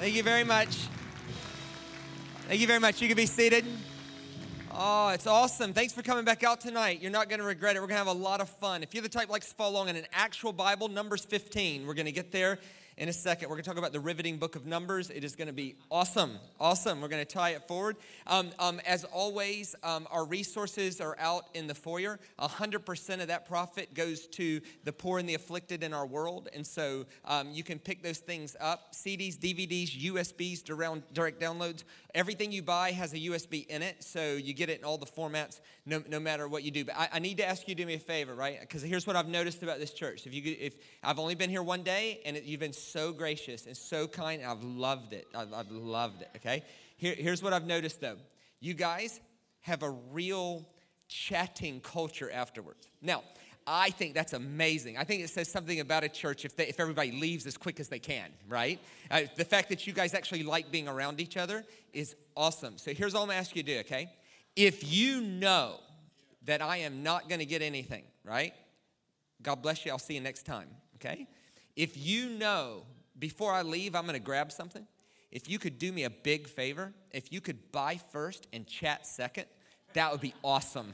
Thank you very much. Thank you very much. You can be seated. Oh, it's awesome. Thanks for coming back out tonight. You're not going to regret it. We're going to have a lot of fun. If you're the type likes to follow along in an actual Bible, Numbers 15, we're going to get there in a second. We're going to talk about the riveting book of Numbers. It is going to be awesome. Awesome. We're going to tie it forward. Um, um, as always, um, our resources are out in the foyer. 100% of that profit goes to the poor and the afflicted in our world. And so um, you can pick those things up CDs, DVDs, USBs, direct downloads. Everything you buy has a USB in it. So you get it in all the formats no, no matter what you do. But I, I need to ask you to do me a favor, right? Because here's what I've noticed about this church. If, you, if I've only been here one day and it, you've been so gracious and so kind. I've loved it. I've, I've loved it, okay? Here, here's what I've noticed though you guys have a real chatting culture afterwards. Now, I think that's amazing. I think it says something about a church if, they, if everybody leaves as quick as they can, right? Uh, the fact that you guys actually like being around each other is awesome. So here's all I'm asking you to do, okay? If you know that I am not going to get anything, right? God bless you. I'll see you next time, okay? If you know before I leave, I'm going to grab something, if you could do me a big favor, if you could buy first and chat second, that would be awesome.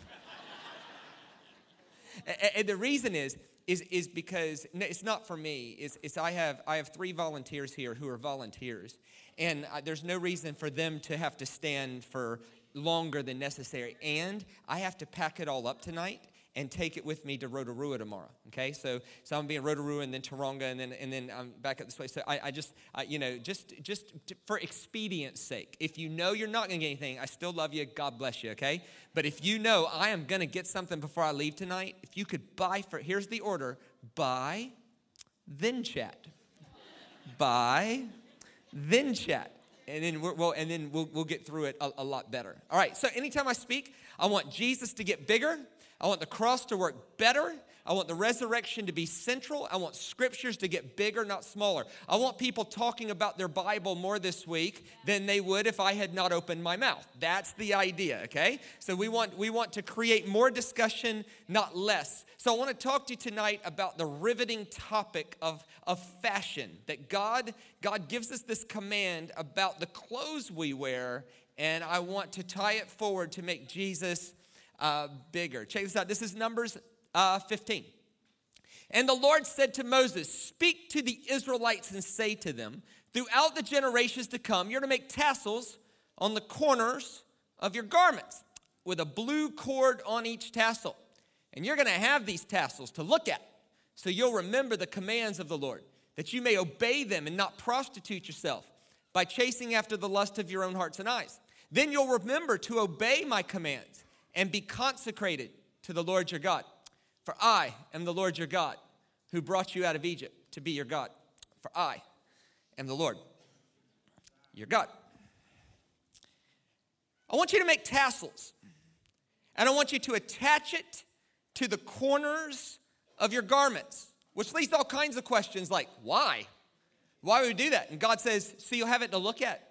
And the reason is, is, is because it's not for me. It's, it's I, have, I have three volunteers here who are volunteers, and uh, there's no reason for them to have to stand for longer than necessary. And I have to pack it all up tonight and take it with me to Rotorua tomorrow. Okay, so so I'm being Rotorua and then Tauranga and then and then I'm back up this way. So I, I just you know just just for expedience sake, if you know you're not to get anything, I still love you. God bless you. Okay, but if you know I am to get something before I leave tonight, if you could buy for here's the order: buy, then chat, buy, then chat and then we and then we'll, we'll get through it a, a, lot better. All right. So anytime I speak, I want Jesus to get bigger. I want the cross to work better. I want the resurrection to be central. I want scriptures to get bigger, not smaller. I want people talking about their Bible more this week than they would if I had not opened my mouth. That's the idea, okay? So we want we want to create more discussion, not less. So I want to talk to you tonight about the riveting topic of, of fashion. That God God gives us this command about the clothes we wear, and I want to tie it forward to make Jesus uh, bigger. Check this out. This is Numbers uh, 15. And the Lord said to Moses, Speak to the Israelites and say to them, Throughout the generations to come, you're to make tassels on the corners of your garments with a blue cord on each tassel. And you're going to have these tassels to look at. So you'll remember the commands of the Lord, that you may obey them and not prostitute yourself by chasing after the lust of your own hearts and eyes. Then you'll remember to obey my commands and be consecrated to the Lord your God. For I am the Lord your God who brought you out of Egypt to be your God. For I am the Lord your God. I want you to make tassels, and I want you to attach it to the corners of your garments, which leads to all kinds of questions like, why? Why would we do that? And God says, so you'll have it to look at.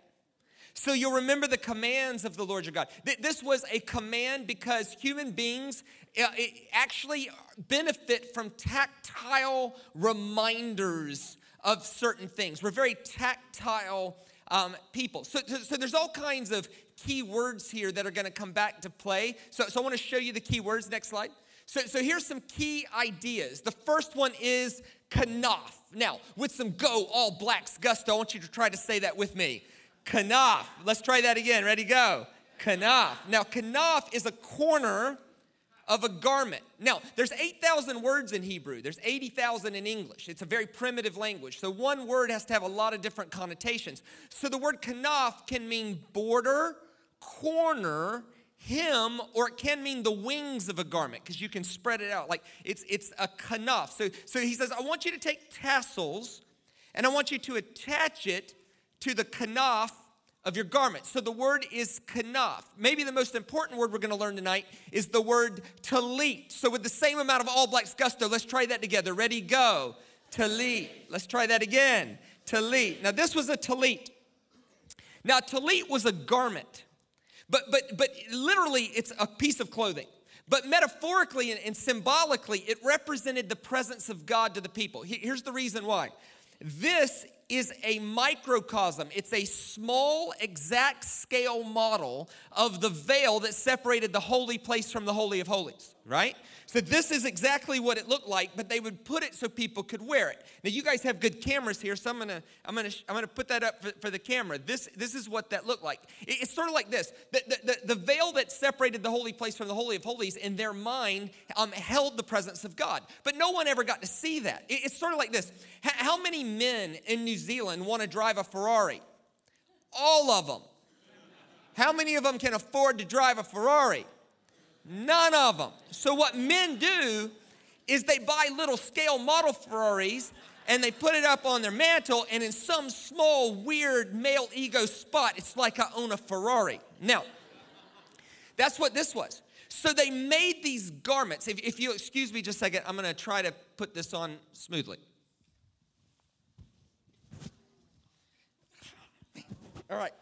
So you'll remember the commands of the Lord your God. This was a command because human beings uh, actually benefit from tactile reminders of certain things. We're very tactile um, people. So, so, there's all kinds of key words here that are going to come back to play. So, so I want to show you the key words. Next slide. So, so here's some key ideas. The first one is kanaf. Now, with some go all blacks gusto, I want you to try to say that with me. Kanaf. Let's try that again. Ready, go. Kanaf. Now, kanaf is a corner of a garment. Now, there's 8,000 words in Hebrew. There's 80,000 in English. It's a very primitive language. So one word has to have a lot of different connotations. So the word kanaf can mean border, corner, hem, or it can mean the wings of a garment because you can spread it out. Like it's it's a kanaf. So so he says, I want you to take tassels and I want you to attach it to the kanaf of your garment. So the word is kanaf. Maybe the most important word we're going to learn tonight is the word talit. So with the same amount of all blacks gusto, let's try that together. Ready, go. Talit. Let's try that again. Talit. Now this was a talit. Now talit was a garment. But but but literally it's a piece of clothing. But metaphorically and, and symbolically, it represented the presence of God to the people. Here's the reason why. This is a microcosm. It's a small, exact scale model of the veil that separated the holy place from the Holy of Holies, right? So this is exactly what it looked like, but they would put it so people could wear it. Now you guys have good cameras here, so I'm gonna I'm gonna I'm gonna put that up for, for the camera. This this is what that looked like. It, it's sort of like this: the, the, the, the, veil that separated the holy place from the holy of holies in their mind um, held the presence of God, but no one ever got to see that. It, it's sort of like this: How many men in New Zealand want to drive a Ferrari? All of them. How many of them can afford to drive a Ferrari? None of them. So, what men do is they buy little scale model Ferraris and they put it up on their mantle, and in some small, weird male ego spot, it's like I own a Ferrari. Now, that's what this was. So they made these garments. If, if you excuse me just a second, I'm going to try to put this on smoothly. All right.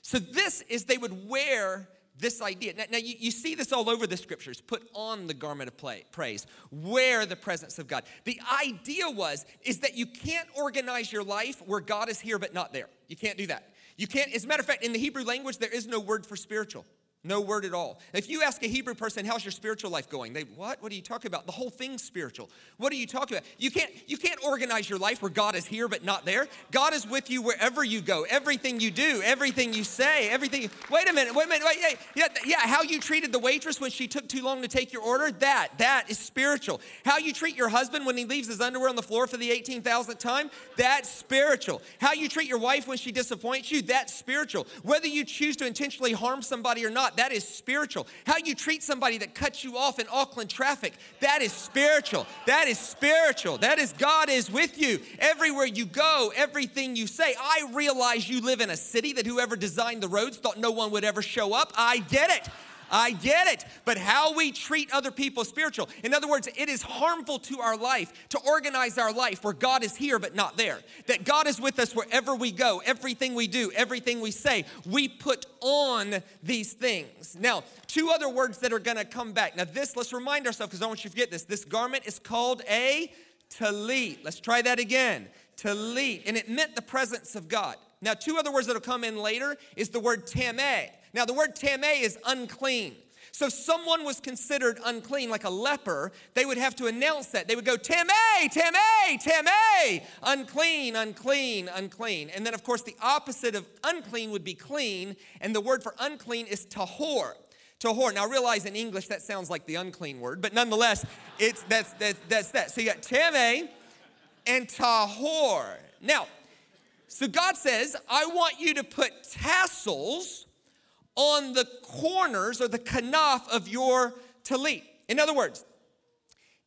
So this is they would wear this idea. Now, now you, you, see this all over the scriptures. Put on the garment of play, praise. Wear the presence of God. The idea was is that you can't organize your life where God is here but not there. You can't do that. You can't, as a matter of fact, in the Hebrew language, there is no word for spiritual. No word at all. If you ask a Hebrew person, how's your spiritual life going? They, what? What are you talking about? The whole thing's spiritual. What are you talking about? You can't, you can't organize your life where God is here but not there. God is with you wherever you go. Everything you do, everything you say, everything. Wait a minute, wait a minute, wait, yeah, yeah, yeah. How you treated the waitress when she took too long to take your order, that, that is spiritual. How you treat your husband when he leaves his underwear on the floor for the 18,000th time, that's spiritual. How you treat your wife when she disappoints you, that's spiritual. Whether you choose to intentionally harm somebody or not, that is spiritual. How you treat somebody that cuts you off in Auckland traffic, that is spiritual. That is spiritual. That is God is with you. Everywhere you go, everything you say. I realize you live in a city that whoever designed the roads thought no one would ever show up. I get it. I get it. But how we treat other people spiritual. In other words, it is harmful to our life to organize our life where God is here but not there. That God is with us wherever we go, everything we do, everything we say. We put on these things. Now, two other words that are going to come back. Now, this, let's remind ourselves because I want you to forget this. This garment is called a talit. Let's try that again. Talit. And it meant the presence of God. Now, two other words that'll come in later is the word tameh. Now, the word tameh is unclean. So if someone was considered unclean, like a leper, they would have to announce that. They would go, Tameh, Tameh, Tameh, unclean, unclean, unclean. And then, of course, the opposite of unclean would be clean, and the word for unclean is tahor. Tahor. Now, realize in English that sounds like the unclean word, but nonetheless, it's that's that's, that's that. So you got Tameh and Tahor. Now, so God says, I want you to put tassels on the corners or the kanaf of your talit. In other words,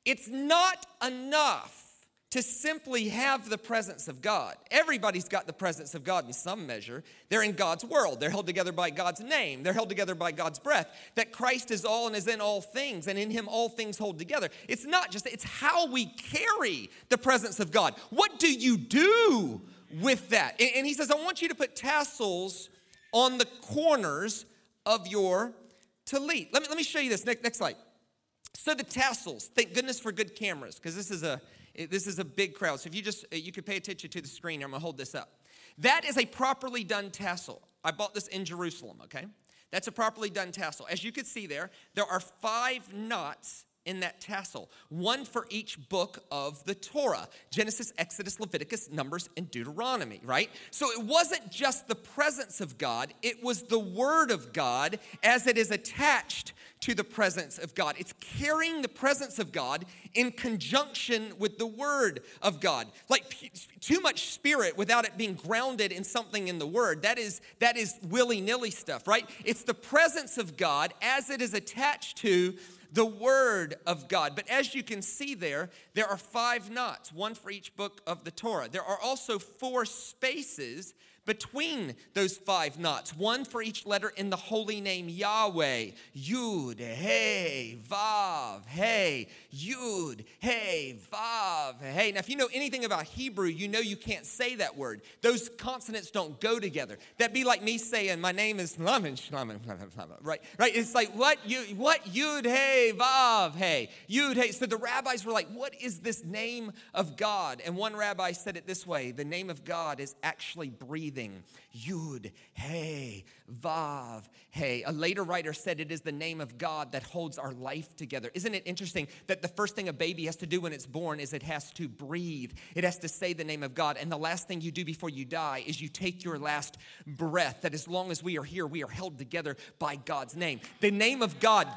it's not enough to simply have the presence of God. Everybody's got the presence of God in some measure. They're in God's world. They're held together by God's name. They're held together by God's breath. That Christ is all and is in all things, and in him all things hold together. It's not just, it's how we carry the presence of God. What do you do with that? And he says, I want you to put tassels on the corners of your talit. Let me, let me show you this. Next, next slide. So the tassels, thank goodness for good cameras, because this is a this is a big crowd. So if you just uh, you could pay attention to the screen, I'm gonna hold this up. That is a properly done tassel. I bought this in Jerusalem, okay? That's a properly done tassel. As you can see there, there are five knots in that tassel, one for each book of the Torah Genesis, Exodus, Leviticus, Numbers, and Deuteronomy, right? So it wasn't just the presence of God, it was the Word of God as it is attached to the presence of God. It's carrying the presence of God in conjunction with the Word of God. Like too much spirit without it being grounded in something in the Word. That is, that is willy nilly stuff, right? It's the presence of God as it is attached to the Word of God. But as you can see there, there are five knots, one for each book of the Torah. There are also four spaces between those five knots, one for each letter in the holy name Yahweh. Yud, Hey, Vav, Hey, Yud, Hey, Vav, Hey. Now, if you know anything about Hebrew, you know you can't say that word. Those consonants don't go together. That'd be like me saying, My name is Laman, right? Right? It's like, What, you, what Yud, Hey, Vav, Hey. Yud, Hey. So the rabbis were like, What is this name of God? And one rabbi said it this way The name of God is actually breathing breathing. Yud, Hey, Vav, Hey. A later writer said it is the name of God that holds our life together. Isn't it interesting that the first thing a baby has to do when it's born is it has to breathe? It has to say the name of God. And the last thing you do before you die is you take your last breath. That as long as we are here, we are held together by God's name. The name of God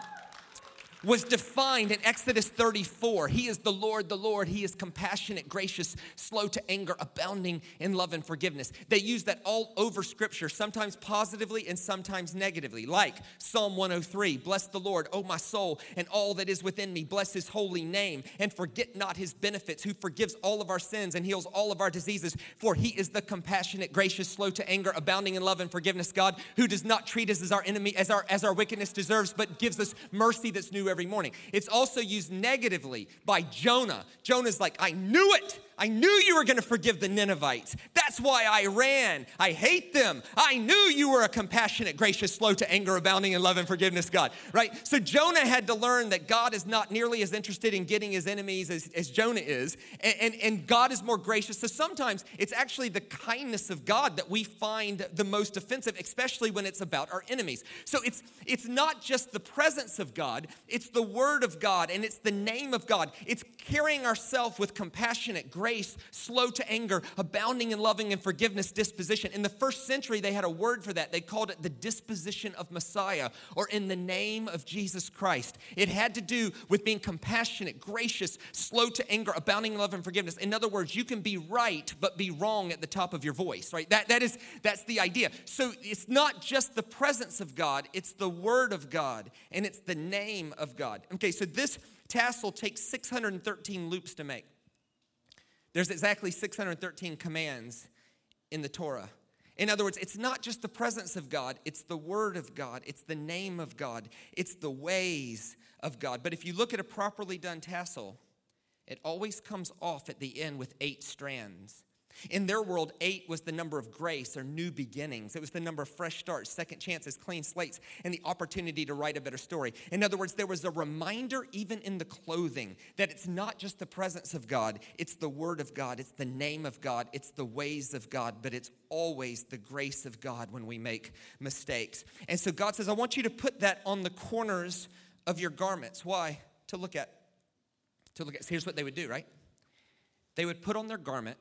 was defined in Exodus 34. He is the Lord, the Lord. He is compassionate, gracious, slow to anger, abounding in love and forgiveness. They use that all over Scripture, sometimes positively and sometimes negatively, like Psalm 103 Bless the Lord, O my soul, and all that is within me. Bless his holy name, and forget not his benefits, who forgives all of our sins and heals all of our diseases. For he is the compassionate, gracious, slow to anger, abounding in love and forgiveness God, who does not treat us as our enemy, as our, as our wickedness deserves, but gives us mercy that's new every morning. It's also used negatively by Jonah. Jonah's like, I knew it. I knew you were going to forgive the Ninevites. That's why I ran. I hate them. I knew you were a compassionate, gracious, slow to anger, abounding in love and forgiveness God, right? So Jonah had to learn that God is not nearly as interested in getting his enemies as, as Jonah is, and, and, and God is more gracious. So sometimes it's actually the kindness of God that we find the most offensive, especially when it's about our enemies. So it's, it's not just the presence of God, it's the word of God, and it's the name of God. It's carrying ourselves with compassionate, grace slow to anger, abounding in loving and forgiveness disposition. In the first century, they had a word for that. They called it the disposition of Messiah or in the name of Jesus Christ. It had to do with being compassionate, gracious, slow to anger, abounding in love and forgiveness. In other words, you can be right but be wrong at the top of your voice, right? That, that is, that's the idea. So it's not just the presence of God, it's the word of God and it's the name of God. Okay, so this tassel takes 613 loops to make. There's exactly 613 commands in the Torah. In other words, it's not just the presence of God, it's the word of God, it's the name of God, it's the ways of God. But if you look at a properly done tassel, it always comes off at the end with eight strands. In their world, eight was the number of grace or new beginnings. It was the number of fresh starts, second chances, clean slates, and the opportunity to write a better story. In other words, there was a reminder, even in the clothing, that it's not just the presence of God, it's the Word of God, it's the name of God, it's the ways of God, but it's always the grace of God when we make mistakes. And so God says, I want you to put that on the corners of your garments. Why? To look at. To look at. Here's what they would do, right? They would put on their garment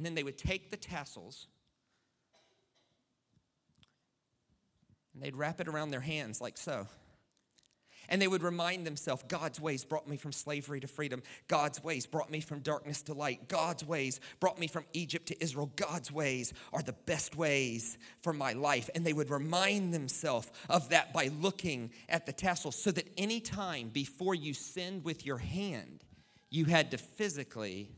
and then they would take the tassels and they'd wrap it around their hands like so. And they would remind themselves God's ways brought me from slavery to freedom. God's ways brought me from darkness to light. God's ways brought me from Egypt to Israel. God's ways are the best ways for my life. And they would remind themselves of that by looking at the tassels so that any time before you sinned with your hand, you had to physically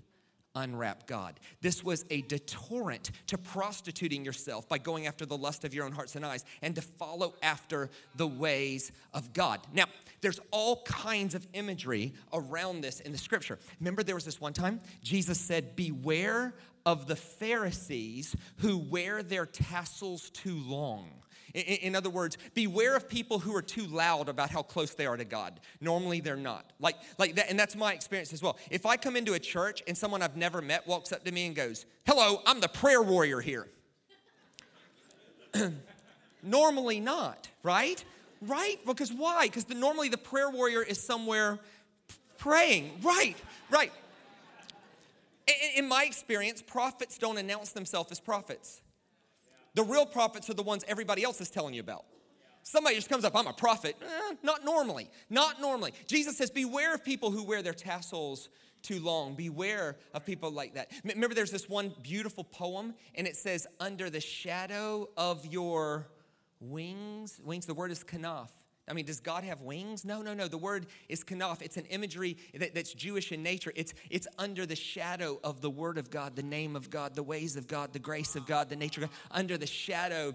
unwrap God. This was a deterrent to prostituting yourself by going after the lust of your own hearts and eyes and to follow after the ways of God. Now, there's all kinds of imagery around this in the scripture. Remember, there was this one time Jesus said, Beware of the Pharisees who wear their tassels too long. In, in, other words, beware of people who are too loud about how close they are to God. Normally, they're not. Like, like that, and that's my experience as well. If I come into a church and someone I've never met walks up to me and goes, "Hello, I'm the prayer warrior here." normally, not right, right? Because why? Because the, normally the prayer warrior is somewhere praying. Right, right. In, my experience, prophets don't announce themselves as prophets. The real prophets are the ones everybody else is telling you about. Somebody just comes up, I'm a prophet. Eh, not normally. Not normally. Jesus says, Beware of people who wear their tassels too long. Beware of people like that. Remember, there's this one beautiful poem, and it says, Under the shadow of your wings. Wings, the word is kanaf. I mean, does God have wings? No, no, no. The word is kanaf. It's an imagery that, that's Jewish in nature. It's, it's under the shadow of the word of God, the name of God, the ways of God, the grace of God, the nature of God, under the shadow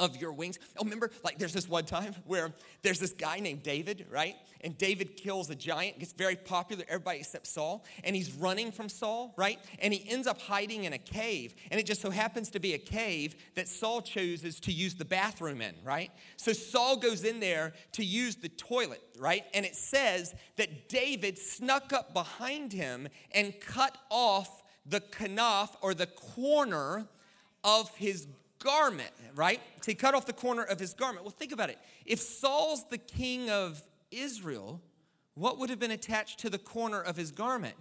of your wings. Oh, remember, like there's this one time where there's this guy named David, right? And David kills a giant, gets very popular, everybody except Saul, and he's running from Saul, right? And he ends up hiding in a cave. And it just so happens to be a cave that Saul chooses to use the bathroom in, right? So Saul goes in there to use the toilet, right? And it says that David snuck up behind him and cut off the kanaf or the corner of his garment, right? He cut off the corner of his garment. Well, think about it. If Saul's the king of Israel, what would have been attached to the corner of his garment?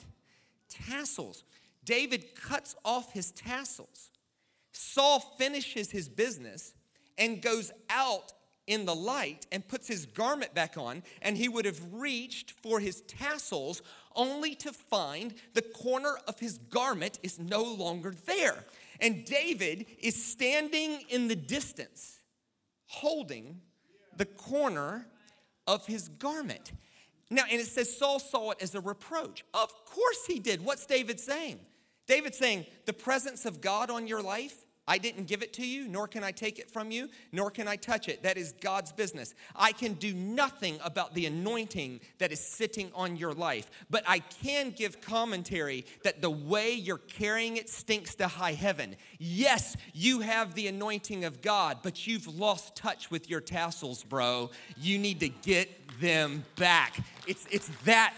Tassels. David cuts off his tassels. Saul finishes his business and goes out in the light and puts his garment back on, and he would have reached for his tassels only to find the corner of his garment is no longer there. And David is standing in the distance, holding the corner of his garment. Now, and it says Saul saw it as a reproach. Of course he did. What's David saying? David saying, the presence of God on your life I didn't give it to you, nor can I take it from you, nor can I touch it. That is God's business. I can do nothing about the anointing that is sitting on your life, but I can give commentary that the way you're carrying it stinks to high heaven. Yes, you have the anointing of God, but you've lost touch with your tassels, bro. You need to get them back. It's, it's that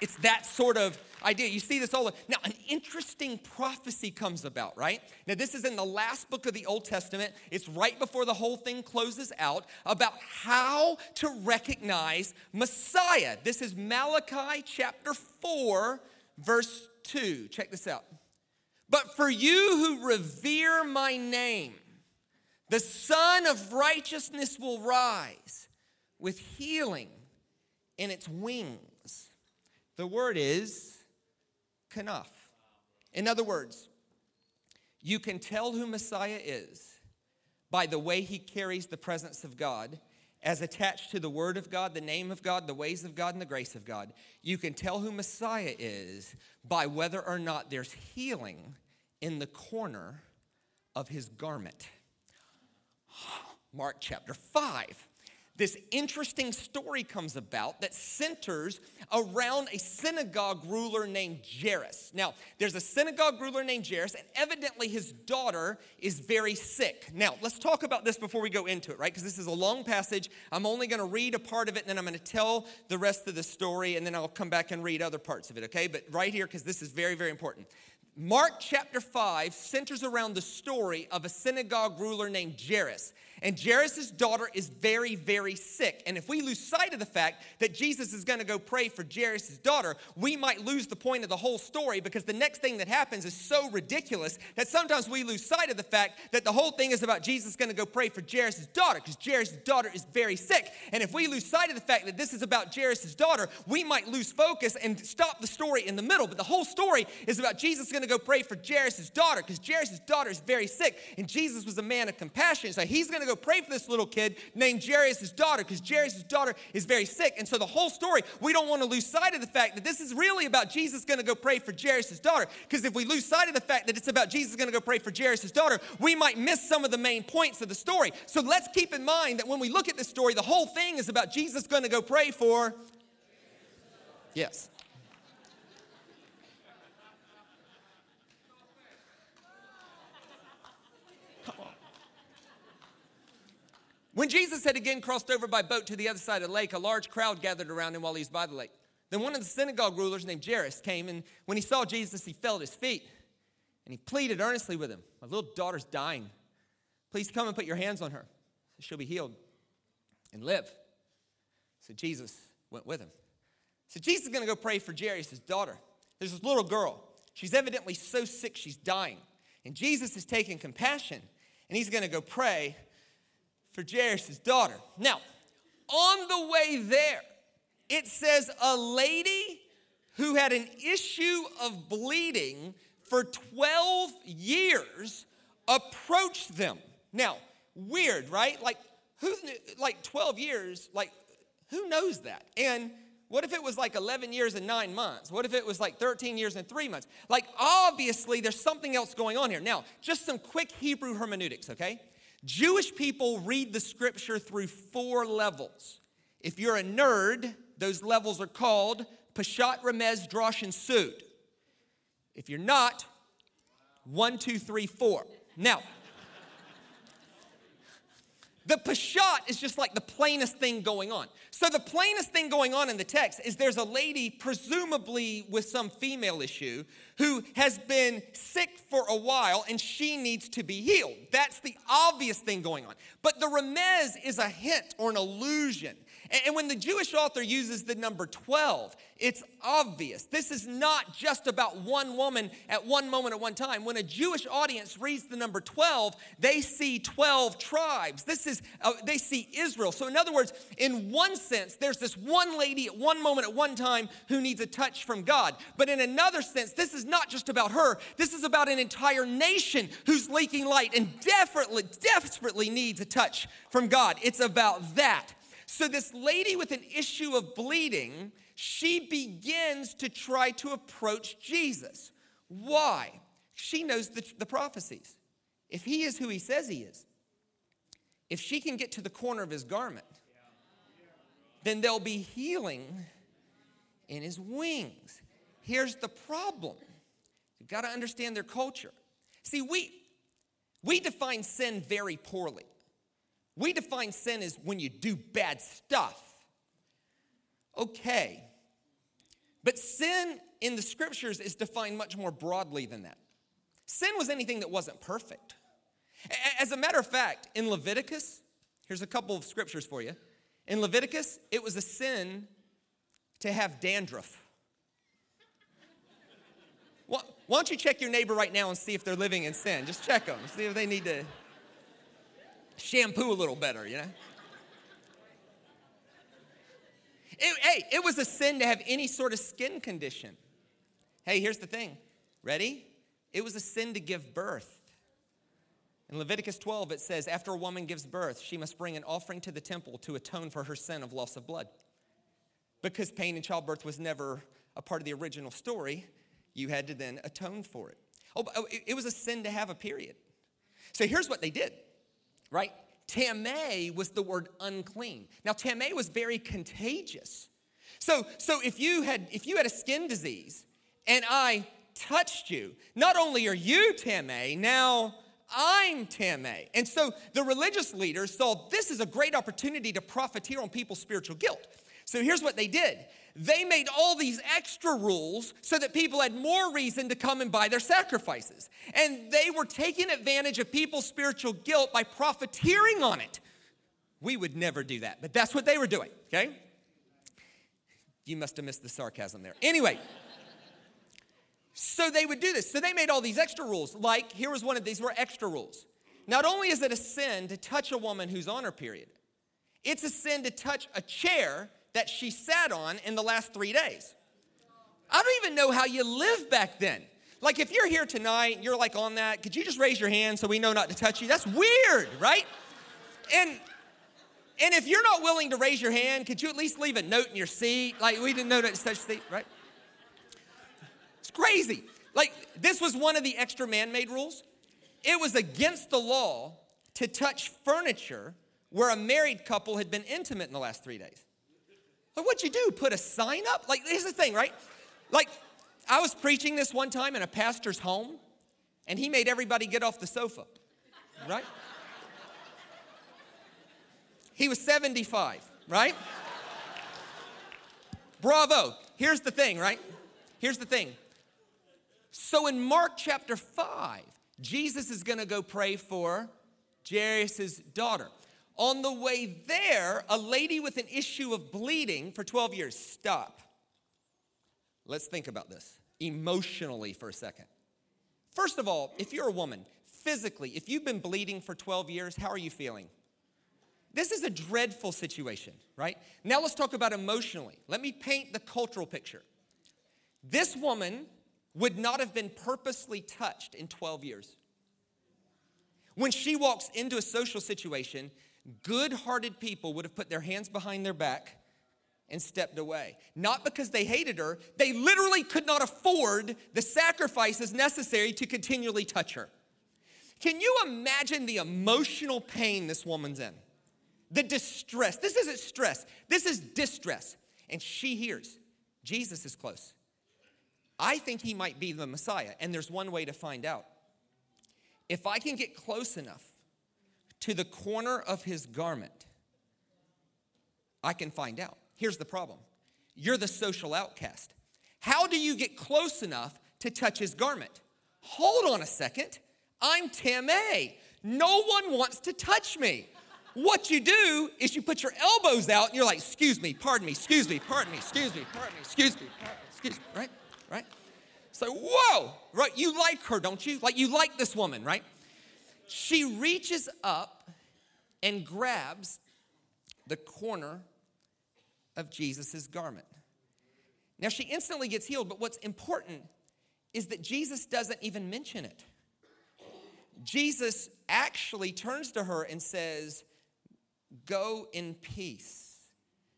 it's that sort of idea. You see this all. Now, an interesting prophecy comes about, right? Now, this is in the last book of the Old Testament. It's right before the whole thing closes out about how to recognize Messiah. This is Malachi chapter 4, verse 2. Check this out. But for you who revere my name, the Sun of Righteousness will rise with healing in its wings. The word is kanaf. In other words, you can tell who Messiah is by the way he carries the presence of God as attached to the Word of God, the name of God, the ways of God, and the grace of God. You can tell who Messiah is by whether or not there's healing in the corner of his garment. Mark chapter 5 this interesting story comes about that centers around a synagogue ruler named Jairus. Now, there's a synagogue ruler named Jairus, and evidently his daughter is very sick. Now, let's talk about this before we go into it, right? Because this is a long passage. I'm only going to read a part of it, and then I'm going to tell the rest of the story, and then I'll come back and read other parts of it, okay? But right here, because this is very, very important. Mark chapter 5 centers around the story of a synagogue ruler named Jairus. And Jairus' daughter is very, very sick. And if we lose sight of the fact that Jesus is going to go pray for Jairus' daughter, we might lose the point of the whole story because the next thing that happens is so ridiculous that sometimes we lose sight of the fact that the whole thing is about Jesus going to go pray for Jairus' daughter because Jairus' daughter is very sick. And if we lose sight of the fact that this is about Jairus' daughter, we might lose focus and stop the story in the middle. But the whole story is about Jesus going to go pray for Jairus' daughter because Jairus' daughter is very sick. And Jesus was a man of compassion. So he's going to go pray for this little kid named Jairus' daughter because Jairus' daughter is very sick. And so the whole story, we don't want to lose sight of the fact that this is really about Jesus going to go pray for Jairus' daughter. Because if we lose sight of the fact that it's about Jesus going to go pray for Jairus' daughter, we might miss some of the main points of the story. So let's keep in mind that when we look at this story, the whole thing is about Jesus going to go pray for. Yes. When Jesus had again crossed over by boat to the other side of the lake, a large crowd gathered around him while he was by the lake. Then one of the synagogue rulers named Jairus came, and when he saw Jesus, he fell at his feet and he pleaded earnestly with him My little daughter's dying. Please come and put your hands on her. She'll be healed and live. So Jesus went with him. So Jesus is going to go pray for Jairus' daughter. There's this little girl. She's evidently so sick she's dying. And Jesus is taking compassion and he's going to go pray for Jairus' daughter. Now, on the way there, it says a lady who had an issue of bleeding for 12 years approached them. Now, weird, right? Like, who's like 12 years, like who knows that? And what if it was like 11 years and nine months? What if it was like 13 years and three months? Like, obviously, there's something else going on here. Now, just some quick Hebrew hermeneutics, okay? Jewish people read the scripture through four levels. If you're a nerd, those levels are called Peshat, Remez, Drosh, and Sud. If you're not, one, two, three, four. Now, the Peshat is just like the plainest thing going on. So, the plainest thing going on in the text is there's a lady, presumably with some female issue, who has been sick for a while and she needs to be healed. That's the obvious thing going on. But the remez is a hint or an illusion. And when the Jewish author uses the number 12, it's obvious. This is not just about one woman at one moment at one time. When a Jewish audience reads the number 12, they see 12 tribes. This is, uh, they see Israel. So, in other words, in one sense, there's this one lady at one moment at one time who needs a touch from God. But in another sense, this is not just about her, this is about an entire nation who's leaking light and desperately, desperately needs a touch from God. It's about that. So, this lady with an issue of bleeding, she begins to try to approach Jesus. Why? She knows the, the prophecies. If he is who he says he is, if she can get to the corner of his garment, then there'll be healing in his wings. Here's the problem you've got to understand their culture. See, we, we define sin very poorly. We define sin as when you do bad stuff. Okay. But sin in the scriptures is defined much more broadly than that. Sin was anything that wasn't perfect. As a matter of fact, in Leviticus, here's a couple of scriptures for you. In Leviticus, it was a sin to have dandruff. Why don't you check your neighbor right now and see if they're living in sin? Just check them, see if they need to shampoo a little better, you know? It, hey, it was a sin to have any sort of skin condition. Hey, here's the thing. Ready? It was a sin to give birth. In Leviticus 12, it says, After a woman gives birth, she must bring an offering to the temple to atone for her sin of loss of blood. Because pain in childbirth was never a part of the original story, you had to then atone for it. Oh, oh it was a sin to have a period. So here's what they did right? Tameh was the word unclean. Now, tameh was very contagious. So, so if you had if you had a skin disease and I touched you, not only are you tameh, now I'm tameh. And so the religious leaders saw this is a great opportunity to profiteer on people's spiritual guilt. So here's what they did they made all these extra rules so that people had more reason to come and buy their sacrifices. And they were taking advantage of people's spiritual guilt by profiteering on it. We would never do that, but that's what they were doing, okay? You must have missed the sarcasm there. Anyway, so they would do this. So they made all these extra rules. Like, here was one of these were extra rules. Not only is it a sin to touch a woman who's on her period, it's a sin to touch a chair that she sat on in the last three days. I don't even know how you lived back then. Like, if you're here tonight you're like on that, could you just raise your hand so we know not to touch you? That's weird, right? And and if you're not willing to raise your hand, could you at least leave a note in your seat? Like, we didn't know that such seat, right? It's crazy. Like, this was one of the extra man made rules. It was against the law to touch furniture where a married couple had been intimate in the last three days. Like, what'd you do? Put a sign up? Like, here's the thing, right? Like, I was preaching this one time in a pastor's home, and he made everybody get off the sofa, right? He was 75, right? Bravo. Here's the thing, right? Here's the thing. So in Mark chapter 5, Jesus is going to go pray for Jairus' daughter. On the way there, a lady with an issue of bleeding for 12 years. Stop. Let's think about this emotionally for a second. First of all, if you're a woman, physically, if you've been bleeding for 12 years, how are you feeling? This is a dreadful situation, right? Now let's talk about emotionally. Let me paint the cultural picture. This woman would not have been purposely touched in 12 years. When she walks into a social situation, good hearted people would have put their hands behind their back and stepped away. Not because they hated her, they literally could not afford the sacrifices necessary to continually touch her. Can you imagine the emotional pain this woman's in? The distress. This isn't stress, this is distress. And she hears Jesus is close. I think he might be the Messiah, and there's one way to find out. If I can get close enough to the corner of his garment, I can find out. Here's the problem you're the social outcast. How do you get close enough to touch his garment? Hold on a second. I'm tameh. No one wants to touch me. What you do is you put your elbows out and you're like, excuse me, pardon me, excuse me, pardon me, excuse me, pardon me, excuse me, me, excuse me, right? Right? So, whoa, right? You like her, don't you? Like you like this woman, right? She reaches up and grabs the corner of Jesus' garment. Now, she instantly gets healed, but what's important is that Jesus doesn't even mention it. Jesus actually turns to her and says, Go in peace,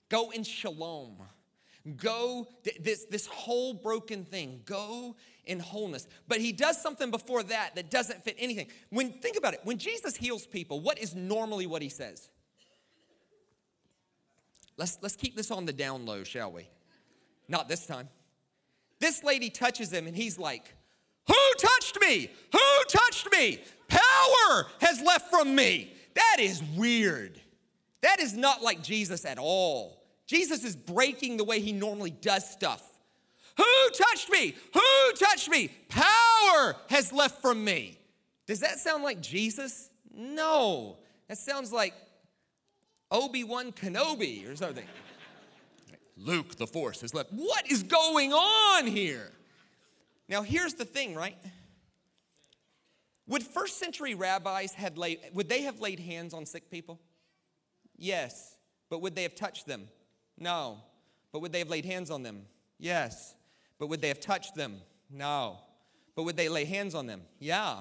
go in shalom. Go, this, this whole broken thing, go in wholeness. But he does something before that that doesn't fit anything. When think about it, when Jesus heals people, what is normally what he says? Let's, let's keep this on the down low, shall we? Not this time. This lady touches him and he's like, Who touched me? Who touched me? Power has left from me. That is weird. That is not like Jesus at all. Jesus is breaking the way he normally does stuff. Who touched me? Who touched me? Power has left from me. Does that sound like Jesus? No. That sounds like Obi Wan Kenobi or something. Luke, the Force has left. What is going on here? Now, here's the thing, right? Would first century rabbis had laid, would they have laid hands on sick people? Yes. But would they have touched them? No. But would they have laid hands on them? Yes. But would they have touched them? No. But would they lay hands on them? Yeah.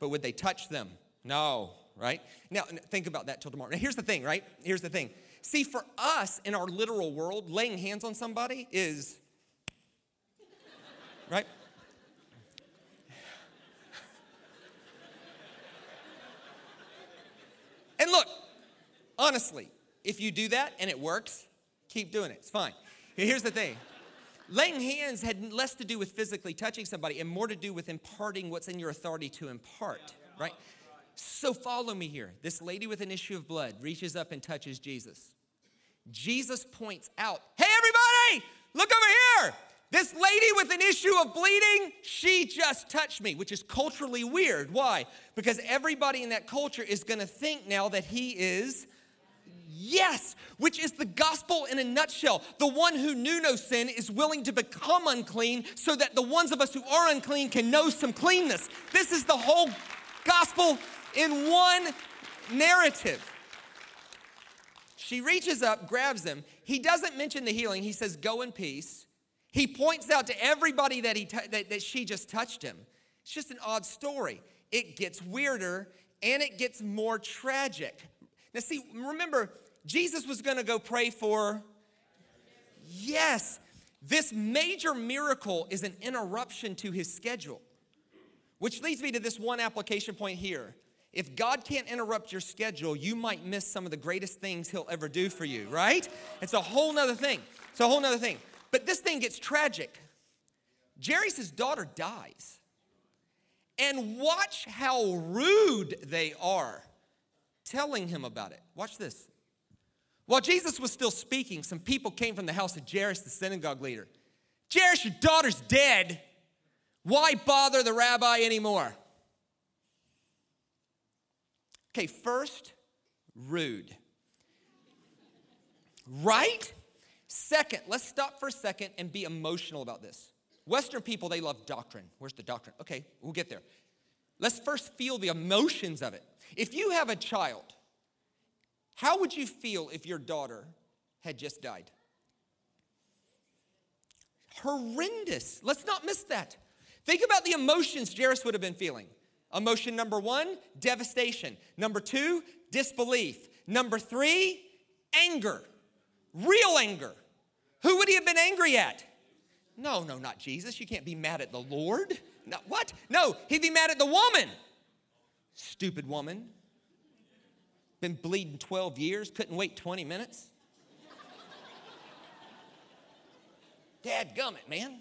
But would they touch them? No. Right? Now, think about that till tomorrow. Now, here's the thing, right? Here's the thing. See, for us in our literal world, laying hands on somebody is, right? And look, honestly, if you do that and it works, keep doing it. It's fine. Here's the thing laying hands had less to do with physically touching somebody and more to do with imparting what's in your authority to impart, right? So follow me here. This lady with an issue of blood reaches up and touches Jesus. Jesus points out, hey, everybody, look over here. This lady with an issue of bleeding, she just touched me, which is culturally weird. Why? Because everybody in that culture is gonna think now that he is Yes, which is the gospel in a nutshell. The one who knew no sin is willing to become unclean so that the ones of us who are unclean can know some cleanness. This is the whole gospel in one narrative. She reaches up, grabs him. He doesn't mention the healing. He says, Go in peace. He points out to everybody that, he t- that, that she just touched him. It's just an odd story. It gets weirder and it gets more tragic. Now, see, remember, Jesus was going to go pray for. Yes, this major miracle is an interruption to his schedule, which leads me to this one application point here. If God can't interrupt your schedule, you might miss some of the greatest things he'll ever do for you, right? It's a whole nother thing. It's a whole nother thing. But this thing gets tragic. Jairus' daughter dies. And watch how rude they are telling him about it. Watch this. While Jesus was still speaking, some people came from the house of Jairus, the synagogue leader. Jairus, your daughter's dead. Why bother the rabbi anymore? Okay, first, rude. Right? Second, let's stop for a second and be emotional about this. Western people, they love doctrine. Where's the doctrine? Okay, we'll get there. Let's first feel the emotions of it. If you have a child how would you feel if your daughter had just died? Horrendous. Let's not miss that. Think about the emotions Jairus would have been feeling. Emotion number one, devastation. Number two, disbelief. Number three, anger. Real anger. Who would he have been angry at? No, no, not Jesus. You can't be mad at the Lord. No, what? No, he'd be mad at the woman. Stupid woman. Been bleeding 12 years, couldn't wait 20 minutes. Dad gummit, man.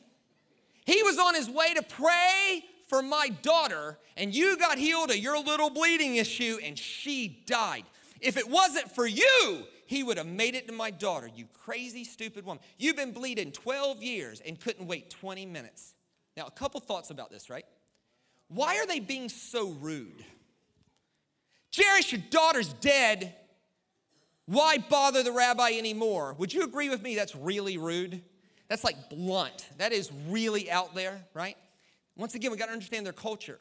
He was on his way to pray for my daughter, and you got healed of your little bleeding issue, and she died. If it wasn't for you, he would have made it to my daughter, you crazy, stupid woman. You've been bleeding 12 years and couldn't wait 20 minutes. Now, a couple thoughts about this, right? Why are they being so rude? Jairus, your daughter's dead. Why bother the rabbi anymore? Would you agree with me that's really rude? That's like blunt. That is really out there, right? Once again, we got to understand their culture.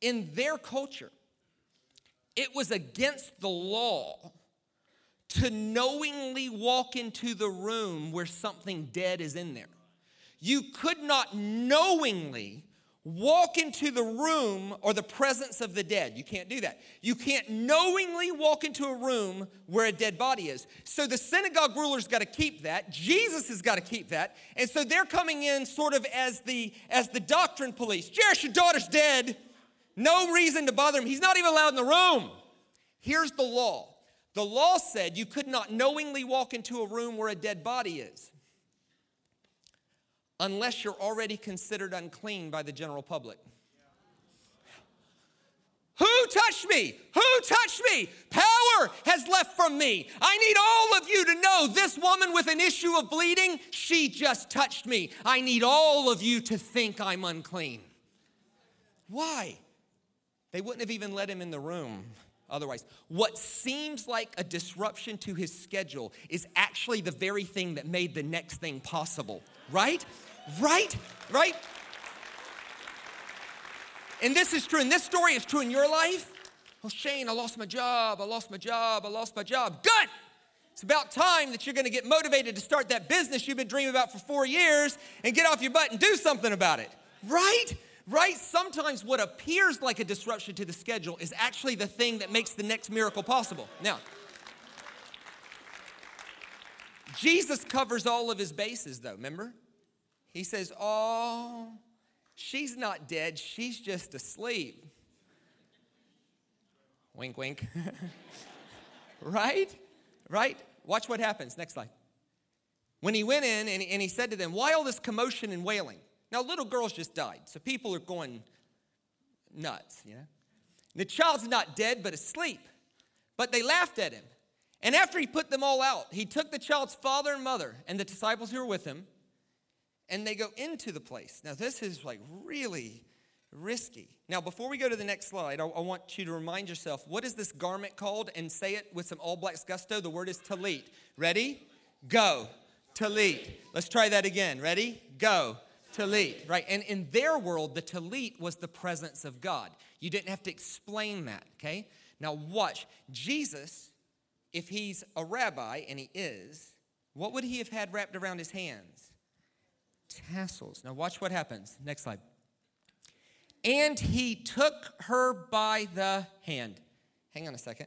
In their culture, it was against the law to knowingly walk into the room where something dead is in there. You could not knowingly walk into the room or the presence of the dead. You can't do that. You can't knowingly walk into a room where a dead body is. So the synagogue ruler's got to keep that. Jesus has got to keep that. And so they're coming in sort of as the as the doctrine police. Jairus, your daughter's dead. No reason to bother him. He's not even allowed in the room. Here's the law. The law said you could not knowingly walk into a room where a dead body is unless you're already considered unclean by the general public. Who touched me? Who touched me? Power has left from me. I need all of you to know this woman with an issue of bleeding, she just touched me. I need all of you to think I'm unclean. Why? They wouldn't have even let him in the room otherwise. What seems like a disruption to his schedule is actually the very thing that made the next thing possible, right? Right? Right? And this is true, and this story is true in your life. Oh, Shane, I lost my job, I lost my job, I lost my job. Good! It's about time that you're gonna get motivated to start that business you've been dreaming about for four years and get off your butt and do something about it. Right? Right? Sometimes what appears like a disruption to the schedule is actually the thing that makes the next miracle possible. Now, Jesus covers all of his bases, though, remember? He says, Oh, she's not dead, she's just asleep. Wink, wink. right? Right? Watch what happens. Next slide. When he went in and, and he said to them, Why all this commotion and wailing? Now, little girls just died, so people are going nuts, you know? The child's not dead, but asleep. But they laughed at him. And after he put them all out, he took the child's father and mother and the disciples who were with him and they go into the place. Now, this is like really risky. Now, before we go to the next slide, I, I, want you to remind yourself what is this garment called and say it with some All Blacks gusto. The word is talit. Ready? Go. Talit. Let's try that again. Ready? Go. Talit. Right? And in their world, the talit was the presence of God. You didn't have to explain that, okay? Now, watch. Jesus, if he's a rabbi, and he is, what would he have had wrapped around his hands? Tassels. Now, watch what happens. Next slide. And he took her by the hand. Hang on a second.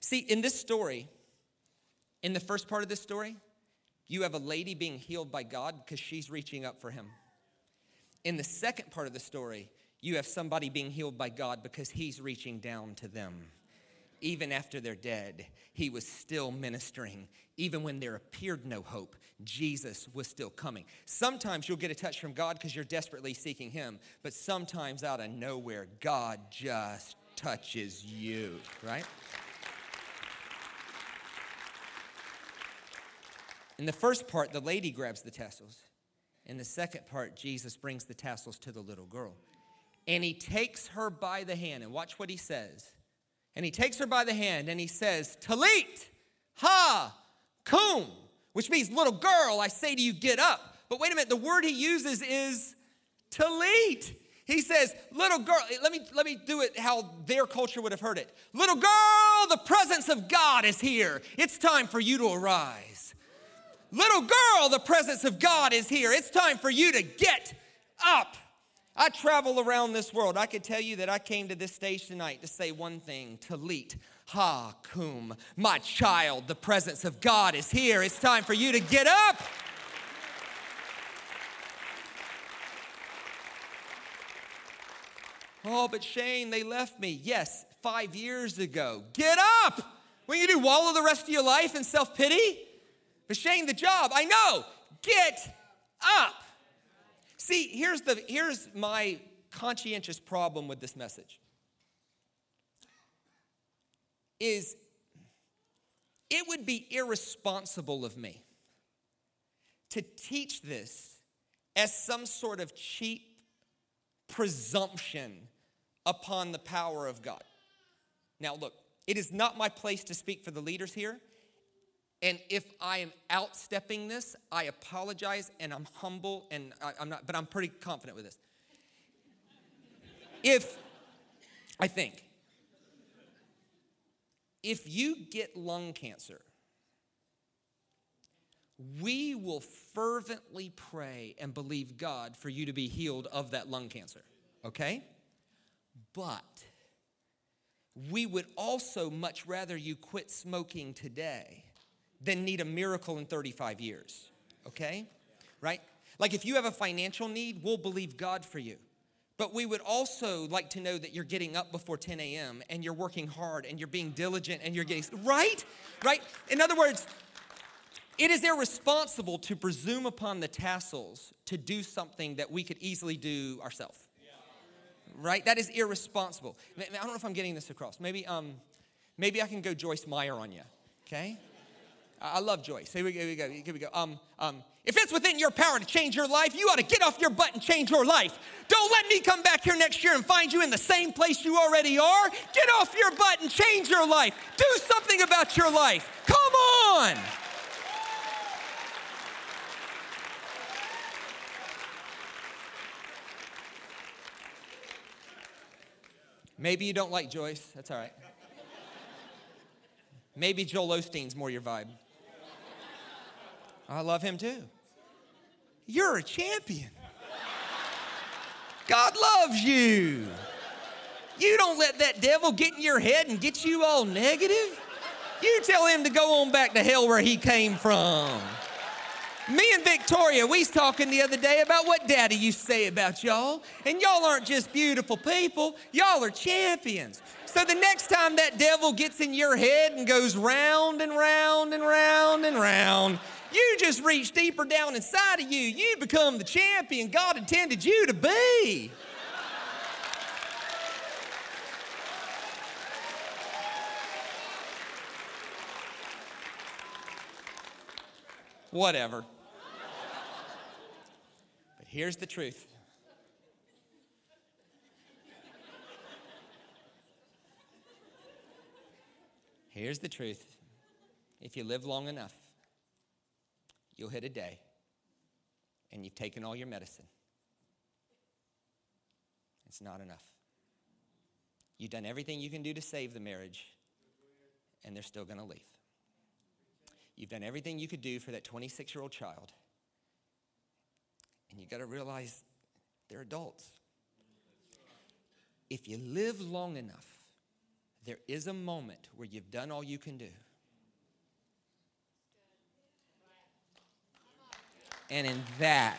See, in this story, in the first part of this story, you have a lady being healed by God because she's reaching up for him. In the second part of the story, you have somebody being healed by God because he's reaching down to them even after they're dead, he was still ministering. Even when there appeared no hope, Jesus was still coming. Sometimes you'll get a touch from God because you're desperately seeking him, but sometimes out of nowhere, God just touches you, right? In the first part, the lady grabs the tassels. In the second part, Jesus brings the tassels to the little girl. And he takes her by the hand, and watch what he says. And he takes her by the hand and he says, Talit, ha, kum, which means little girl, I say to you, get up. But wait a minute, the word he uses is talit. He says, little girl, let me, let me do it how their culture would have heard it. Little girl, the presence of God is here. It's time for you to arise. Little girl, the presence of God is here. It's time for you to get up. I travel around this world. I could tell you that I came to this stage tonight to say one thing Talit Ha Kum. My child, the presence of God is here. It's time for you to get up. Oh, but Shane, they left me. Yes, five years ago. Get up. What you do, wallow the rest of your life in self pity? But Shane, the job, I know. Get up. See, here's, the, here's my conscientious problem with this message. Is it would be irresponsible of me to teach this as some sort of cheap presumption upon the power of God. Now, look, it is not my place to speak for the leaders here. And if I am outstepping this, I apologize and I'm humble and I, am not, but I'm pretty confident with this. If, I think, if you get lung cancer, we will fervently pray and believe God for you to be healed of that lung cancer, okay? But we would also much rather you quit smoking today than need a miracle in 35 years, okay? Right? Like if you have a financial need, we'll believe God for you. But we would also like to know that you're getting up before 10 a.m. and you're working hard and you're being diligent and you're getting, right? Right? In other words, it is irresponsible to presume upon the tassels to do something that we could easily do ourselves. Right? That is irresponsible. I don't know if I'm getting this across. Maybe, um, maybe I can go Joyce Meyer on you. Okay? I love Joyce. Here we go. Here we go. Here we go. Um, um, if it's within your power to change your life, you ought to get off your butt and change your life. Don't let me come back here next year and find you in the same place you already are. Get off your butt and change your life. Do something about your life. Come on. Maybe you don't like Joyce. That's all right. Maybe Joel Osteen's more your vibe. I love him too. You're a champion. God loves you. You don't let that devil get in your head and get you all negative. You tell him to go on back to hell where he came from. Me and Victoria, we was talking the other day about what daddy used to say about y'all. And y'all aren't just beautiful people, y'all are champions. So the next time that devil gets in your head and goes round and round and round and round, you just reach deeper down inside of you. You become the champion God intended you to be. Whatever. But here's the truth. Here's the truth. If you live long enough, you'll hit a day and you've taken all your medicine. It's not enough. You've done everything you can do to save the marriage, and they're still going to leave. You've done everything you could do for that 26 year old child, and you got to realize they're adults. If you live long enough, there is a moment where you've done all you can do And in that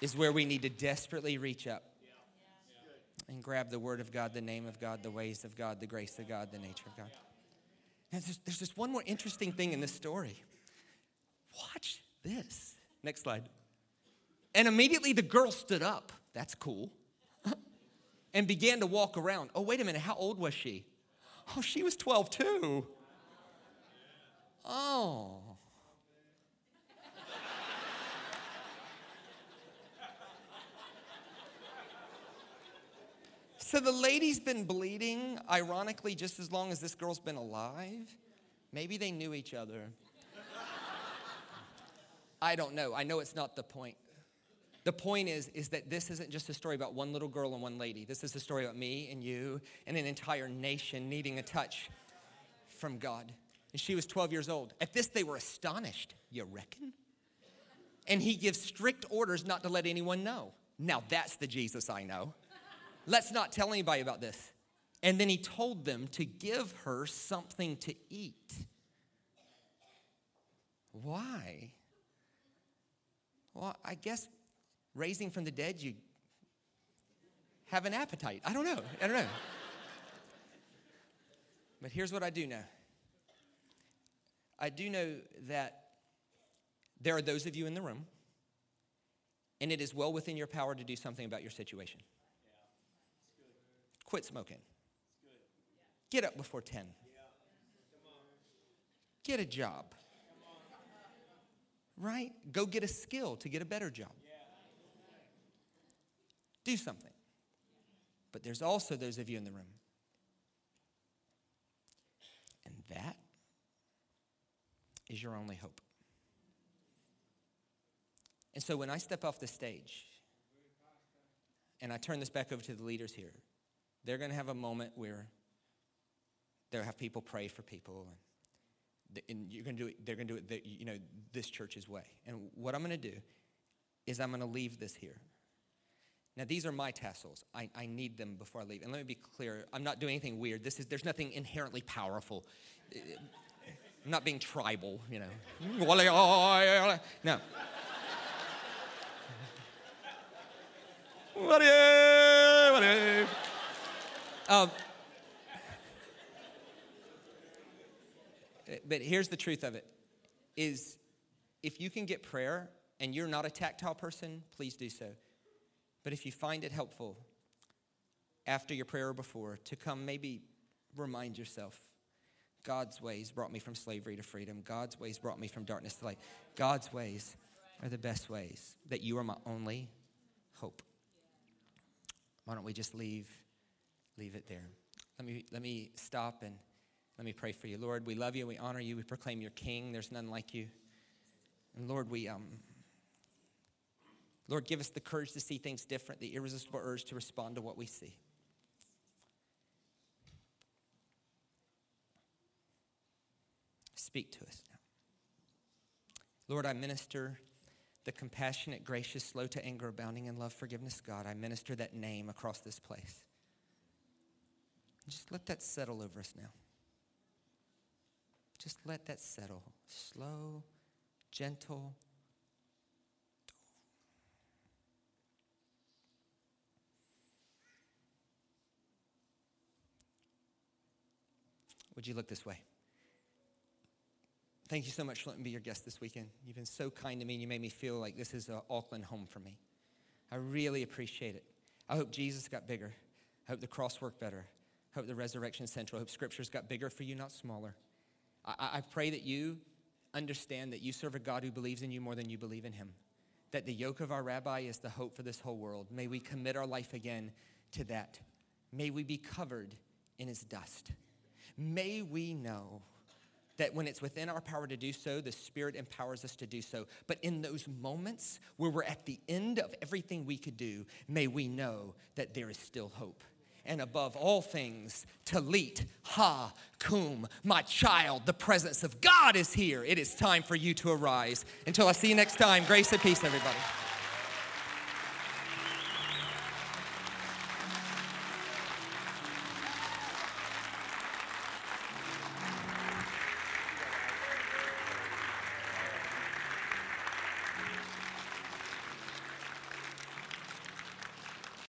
is where we need to desperately reach up and grab the Word of God, the name of God, the ways of God, the grace of God, the nature of God. And there's, there's just one more interesting thing in this story. Watch this. Next slide. And immediately the girl stood up. That's cool. and began to walk around. Oh, wait a minute. How old was she? Oh, she was 12 too. Oh. So the lady's been bleeding, ironically, just as long as this girl's been alive. Maybe they knew each other. I don't know. I know it's not the point. The point is, is that this isn't just a story about one little girl and one lady. This is a story about me and you and an entire nation needing a touch from God. And she was 12 years old. At this, they were astonished. You reckon? and he gives strict orders not to let anyone know. Now that's the Jesus I know. Let's not tell anybody about this. And then he told them to give her something to eat. Why? Well, I guess raising from the dead, you have an appetite. I don't know. I don't know. but here's what I do know I do know that there are those of you in the room, and it is well within your power to do something about your situation. Quit smoking. Get up before 10. Get a job. Right? Go get a skill to get a better job. Do something. But there's also those of you in the room. And that is your only hope. And so when I step off the stage and I turn this back over to the leaders here, they're going to have a moment where they'll have people pray for people. And, and you're going to do it, they're going to do it, the, you know, this church's way. And what I'm going to do is I'm going to leave this here. Now, these are my tassels. I, I need them before I leave. And let me be clear I'm not doing anything weird. This is, there's nothing inherently powerful. I'm not being tribal, you know. No. Um, but here's the truth of it is if you can get prayer and you're not a tactile person, please do so. But if you find it helpful after your prayer or before to come maybe remind yourself God's ways brought me from slavery to freedom. God's ways brought me from darkness to light. God's ways are the best ways, that you are my only hope. Why don't we just leave, leave it there? Let me, let me stop and let me pray for you. Lord, we love you, we honor you, we proclaim your king. There's none like you. And Lord, we um, Lord, give us the courage to see things different, the irresistible urge to respond to what we see. Speak to us now. Lord, I minister the compassionate, gracious, slow to anger, abounding in love, forgiveness, God. I minister that name across this place. Just let that settle over us now. Just let that settle. Slow, gentle. Would you look this way? Thank you so much for letting me be your guest this weekend. You've been so kind to me, and you made me feel like this is an Auckland home for me. I really appreciate it. I hope Jesus got bigger. I hope the cross worked better. Hope the resurrection central. Hope scriptures got bigger for you, not smaller. I, I pray that you understand that you serve a God who believes in you more than you believe in him. That the yoke of our rabbi is the hope for this whole world. May we commit our life again to that. May we be covered in his dust. May we know that when it's within our power to do so, the Spirit empowers us to do so. But in those moments where we're at the end of everything we could do, may we know that there is still hope. And above all things, talit ha kum, my child, the presence of God is here. It is time for you to arise. Until I see you next time, grace and peace, everybody.